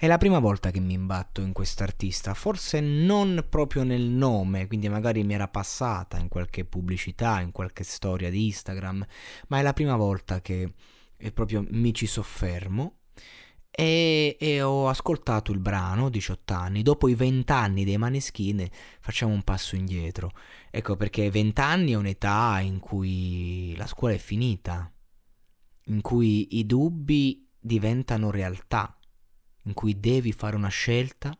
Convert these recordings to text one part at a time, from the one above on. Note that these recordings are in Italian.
È la prima volta che mi imbatto in quest'artista, forse non proprio nel nome, quindi magari mi era passata in qualche pubblicità, in qualche storia di Instagram, ma è la prima volta che proprio mi ci soffermo. E, e, ho ascoltato il brano 18 anni, dopo i 20 anni dei Maneschine facciamo un passo indietro. Ecco perché 20 anni è un'età in cui la scuola è finita, in cui i dubbi diventano realtà in cui devi fare una scelta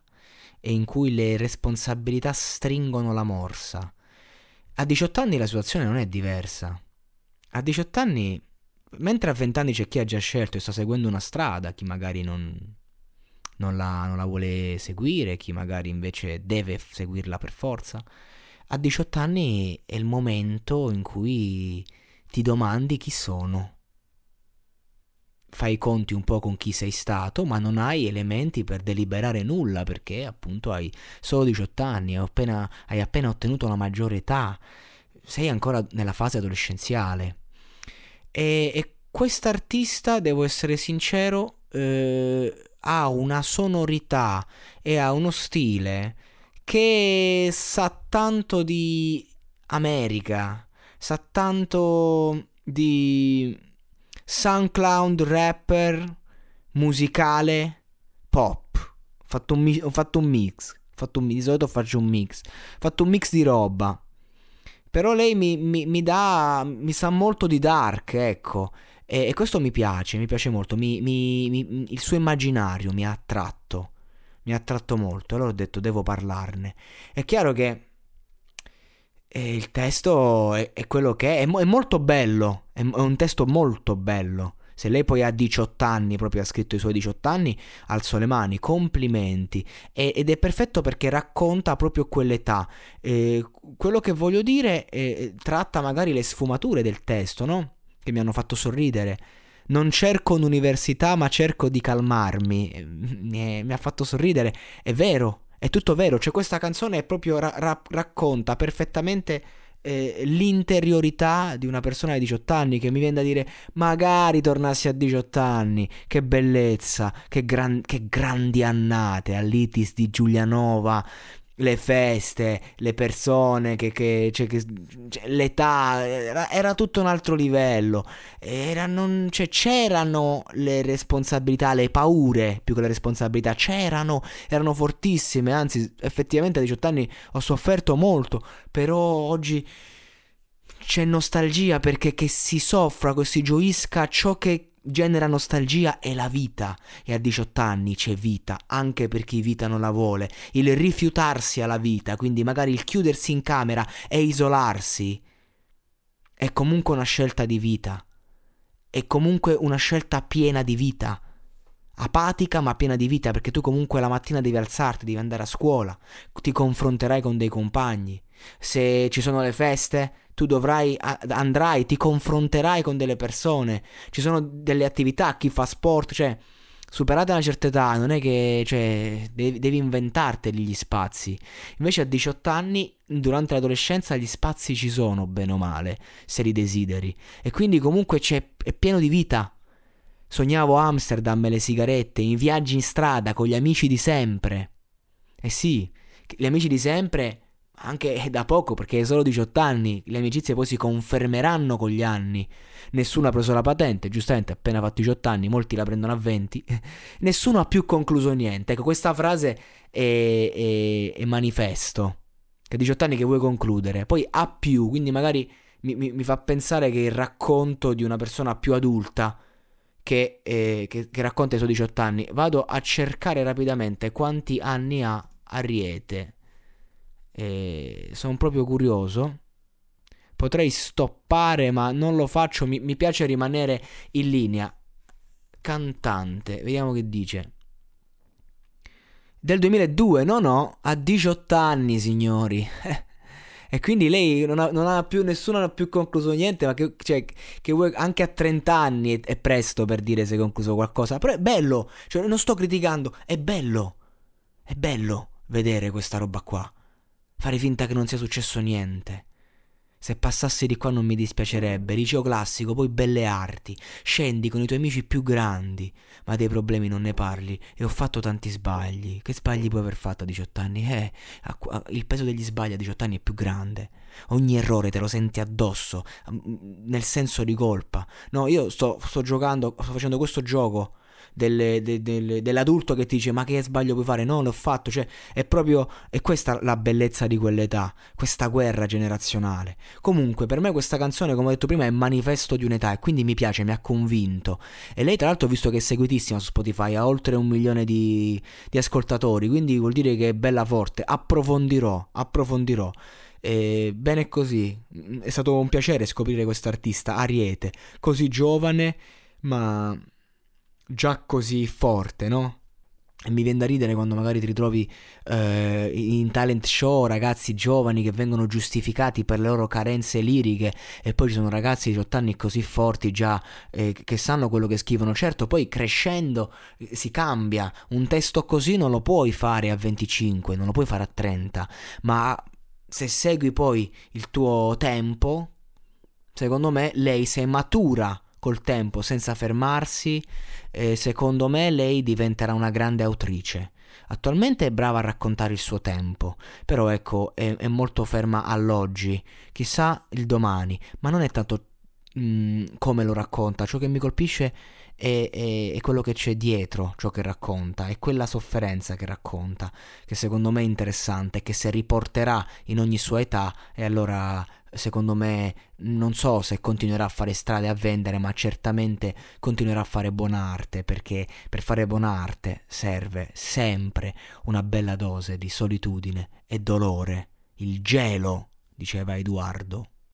e in cui le responsabilità stringono la morsa. A 18 anni la situazione non è diversa. A 18 anni, mentre a 20 anni c'è chi ha già scelto e sta seguendo una strada, chi magari non, non, la, non la vuole seguire, chi magari invece deve seguirla per forza, a 18 anni è il momento in cui ti domandi chi sono fai i conti un po' con chi sei stato, ma non hai elementi per deliberare nulla perché appunto hai solo 18 anni, hai appena, hai appena ottenuto la maggiore età, sei ancora nella fase adolescenziale. E, e quest'artista, devo essere sincero, eh, ha una sonorità e ha uno stile che sa tanto di America, sa tanto di SoundCloud rapper, musicale, pop. Ho fatto un, ho fatto un mix. Fatto un, di solito faccio un mix. Ho fatto un mix di roba. Però lei mi, mi, mi dà. Mi sa molto di dark, ecco. E, e questo mi piace, mi piace molto. Mi, il suo immaginario mi ha attratto. Mi ha attratto molto. Allora ho detto, devo parlarne. È chiaro che. E il testo è, è, quello che è, è, è molto bello, è, un testo molto bello. Se lei poi ha 18 anni, proprio ha scritto i suoi 18 anni, alzo le mani, complimenti. ed è perfetto perché racconta proprio quell'età. E quello che voglio dire è, tratta magari le sfumature del testo, no? Che mi hanno fatto sorridere. Non cerco un'università, ma cerco di calmarmi. Mi, mi ha fatto sorridere. È vero, è tutto vero, cioè questa canzone proprio ra- ra- racconta perfettamente eh, l'interiorità di una persona di 18 anni che mi viene da dire magari tornassi a 18 anni, che bellezza, che, gran- che grandi annate all'Itis di Giulianova, le feste, le persone, che, che, cioè, che cioè, l'età, era, era, tutto un altro livello. Erano, cioè, c'erano le responsabilità, le paure più che le responsabilità, c'erano, erano fortissime. Anzi, effettivamente a 18 anni ho sofferto molto, però oggi c'è nostalgia perché che si soffra, che si gioisca ciò che genera nostalgia è la vita e a 18 anni c'è vita anche per chi vita non la vuole. Il rifiutarsi alla vita, quindi magari il chiudersi in camera e isolarsi, è comunque una scelta di vita. È comunque una scelta piena di vita. Apatica ma piena di vita perché tu comunque la mattina devi alzarti, devi andare a scuola, ti confronterai con dei compagni. Se ci sono le feste, tu dovrai, andrai, ti confronterai con delle persone, ci sono delle attività, chi fa sport, cioè superata una certa età non è che cioè, devi, devi inventarteli gli spazi. Invece a 18 anni, durante l'adolescenza, gli spazi ci sono, bene o male, se li desideri. E quindi comunque è pieno di vita. Sognavo Amsterdam e le sigarette, i viaggi in strada con gli amici di sempre. Eh sì, gli amici di sempre anche da poco perché hai solo 18 anni, le amicizie poi si confermeranno con gli anni. Nessuno ha preso la patente, giustamente appena fatto 18 anni, molti la prendono a 20. Nessuno ha più concluso niente. Ecco, questa frase è, è, è manifesto. Che a 18 anni che vuoi concludere, poi ha più, quindi magari mi, mi, mi fa pensare che il racconto di una persona più adulta che, eh, che, che racconta i suoi 18 anni, vado a cercare rapidamente quanti anni ha Ariete e sono proprio curioso. Potrei stoppare, ma non lo faccio. Mi, mi piace rimanere in linea. Cantante, vediamo che dice. Del 2002, no no, a 18 anni signori. E quindi lei non ha, non ha più, nessuno ha più concluso niente, ma che, cioè, che vuoi, anche a 30 anni è, è, presto per dire se hai concluso qualcosa. Però è bello, cioè non sto criticando, è bello, è bello vedere questa roba qua. Fare finta che non sia successo niente. Se passassi di qua non mi dispiacerebbe. Liceo classico, poi belle arti. Scendi con i tuoi amici più grandi. Ma dei problemi non ne parli. E ho fatto tanti sbagli. Che sbagli puoi aver fatto a 18 anni? Eh, il peso degli sbagli a 18 anni è più grande. Ogni errore te lo senti addosso. Nel senso di colpa. No, io sto, sto giocando, sto facendo questo gioco delle, de, de, dell'adulto che ti dice ma che sbaglio puoi fare? No, l'ho fatto, cioè è proprio, è questa la bellezza di quell'età, questa guerra generazionale. Comunque per me questa canzone, come ho detto prima, è manifesto di un'età e quindi mi piace, mi ha convinto. E lei tra l'altro, visto che è seguitissima su Spotify, ha oltre un milione di, di ascoltatori, quindi vuol dire che è bella forte. Approfondirò, approfondirò. E bene così, è stato un piacere scoprire quest'artista, Ariete, così giovane, ma già così forte, no? E mi viene da ridere quando magari ti ritrovi eh, in talent show ragazzi giovani che vengono giustificati per le loro carenze liriche e poi ci sono ragazzi di 18 anni così forti già eh, che sanno quello che scrivono. Certo, poi crescendo eh, si cambia. Un testo così non lo puoi fare a 25, non lo puoi fare a 30, ma se segui poi il tuo tempo, secondo me lei sei matura col tempo, senza fermarsi, eh, secondo me lei diventerà una grande autrice. Attualmente è brava a raccontare il suo tempo, però ecco, è, è molto ferma all'oggi, chissà il domani, ma non è tanto mm, come lo racconta, ciò che mi colpisce è, è, è, quello che c'è dietro ciò che racconta, è quella sofferenza che racconta, che secondo me è interessante, che se riporterà in ogni sua età, e allora secondo me non so se continuerà a fare strade a vendere, ma certamente continuerà a fare buona arte, perché per fare buona arte serve sempre una bella dose di solitudine e dolore. Il gelo, diceva Edoardo.